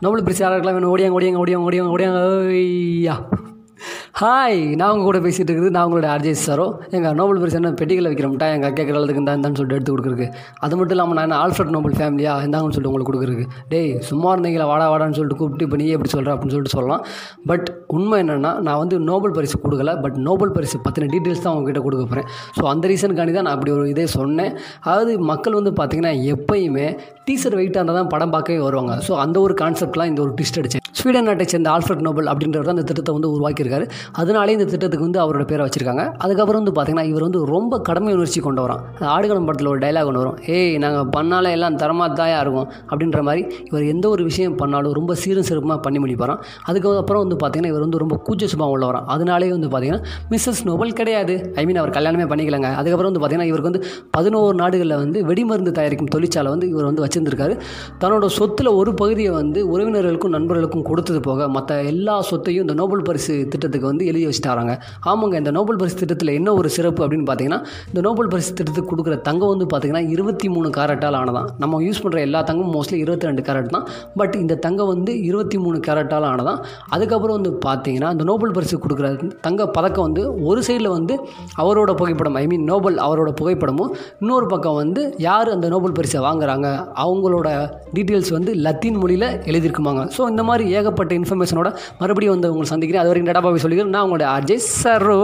Nobel பரிசு யாருக்கெல்லாம் வேணும். ஓடியாங்க ஓடியாங்க ஓடியாங்க ஓடியாங்க ஓடியாங்க. ஐயா. ஹாய் நான் உங்கள் கூட பேசிகிட்டு இருக்குது. நான் உங்களோட ஆர்ஜே சாரோ எங்கள் நோபல் பரிசு என்ன பெட்டிகளை வைக்கிற முட்டா எங்கள் கேட்குற அளவுக்கு இந்த இந்தான்னு சொல்லிட்டு எடுத்து கொடுக்குறக்கு அது மட்டும் இல்லாமல் நான் என்ன ஆல்ஃபர்ட் நோபல் ஃபேமிலியா இந்தாங்கன்னு சொல்லிட்டு உங்களுக்கு கொடுக்குறக்கு டேய் சும்மா இருந்தீங்களா வாடா வாடான்னு சொல்லிட்டு கூப்பிட்டு இப்போ நீ எப்படி சொல்கிற அப்படின்னு சொல்லிட்டு சொல்லலாம். பட் உண்மை என்னென்னா நான் வந்து நோபல் பரிசு கொடுக்கல. பட் நோபல் பரிசு பற்றின டீட்டெயில்ஸ் தான் உங்ககிட்ட கொடுக்க போகிறேன் ஸோ அந்த ரீசனுக்காண்டி தான் நான் அப்படி ஒரு இதே சொன்னேன். அதாவது மக்கள் வந்து பார்த்திங்கன்னா எப்பயுமே டீசர் வெயிட்டாக இருந்தால் தான் படம் பார்க்கவே வருவாங்க. ஸோ அந்த ஒரு கான்செப்ட்லாம் இந்த ஒரு ட்விஸ்ட் அடிச்சேன். ஸ்வீடன் நாட்டை சேர்ந்த ஆல்ஃபர்ட் நோபல் அப்படின்றவர் தான் இந்த திட்டத்தை வந்து உருவாக்கியிருக்காரு. அதனாலே இந்த திட்டத்துக்கு வந்து அவரோட பேரை வச்சிருக்காங்க. அதுக்கப்புறம் வந்து பார்த்திங்கன்னா இவர் வந்து ரொம்ப கடமை உணர்ச்சி கொண்டு வரான் ஆடுகளம் படத்தில் ஒரு டைலாக் ஒன்று வரும். ஏய் நாங்கள் பண்ணாலே எல்லாம் தரமாக தாயா இருக்கும். அப்படின்ற மாதிரி இவர் எந்த ஒரு விஷயம் பண்ணாலும் ரொம்ப சீரும் சிறப்புமாக பண்ணி முடிப்பாராம். அதுக்கப்புறம் வந்து பார்த்திங்கன்னா இவர் வந்து ரொம்ப கூச்ச சுபாவம் உள்ளவரான் அதனாலே வந்து பார்த்திங்கன்னா மிஸ்ஸஸ் நோபல் கிடையாது. ஐ மீன் அவர் கல்யாணமே பண்ணிக்கலங்க. அதுக்கப்புறம் வந்து பார்த்திங்கன்னா இவருக்கு வந்து பதினோரு நாடுகளில் வந்து வெடிமருந்து தயாரிக்கும் தொழிற்சாலை வந்து இவர் வந்து வச்சிருந்திருக்காரு. தன்னோட சொத்தில் ஒரு பகுதியை வந்து உறவினர்களுக்கும் நண்பர்களுக்கும் கொடுத்தது போக மற்ற எல்லா சொத்தையும் இந்த நோபல் பரிசு திட்டத்துக்கு வந்து எழுதி வச்சுட்டாராங்க. ஆமாங்க இந்த நோபல் பரிசு திட்டத்தில் என்ன ஒரு சிறப்பு அப்படின்னு பார்த்தீங்கன்னா இந்த நோபல் பரிசு திட்டத்துக்கு கொடுக்குற தங்கம் வந்து பார்த்திங்கன்னா இருபத்தி மூணு கேரட்டால் ஆனதான் நம்ம யூஸ் பண்ணுற எல்லா தங்கமும் மோஸ்ட்லி இருபத்தி ரெண்டு கேரட் தான். பட் இந்த தங்கம் வந்து இருபத்தி மூணு கேரட்டால் ஆனதான் அதுக்கப்புறம் வந்து பார்த்தீங்கன்னா இந்த நோபல் பரிசு கொடுக்குற தங்க பதக்கம் வந்து ஒரு சைடில் வந்து அவரோட புகைப்படம் ஐ மீன் நோபல் அவரோட புகைப்படமும் இன்னொரு பக்கம் வந்து யார் அந்த நோபல் பரிசை வாங்குறாங்க அவங்களோட டீட்டெயில்ஸ் வந்து லத்தீன் மொழியில் எழுதியிருக்குமாங்க. ஸோ இந்த மாதிரி ஏகப்பட்ட இன்ஃபர்மேஷனோட மறுபடியும் வந்து உங்களை சந்திக்கிறேன். அது வரைக்கும் டேட்டா பாபி சொல்லிக்கிறேன். நான் உங்களோட அஜய் சரோ.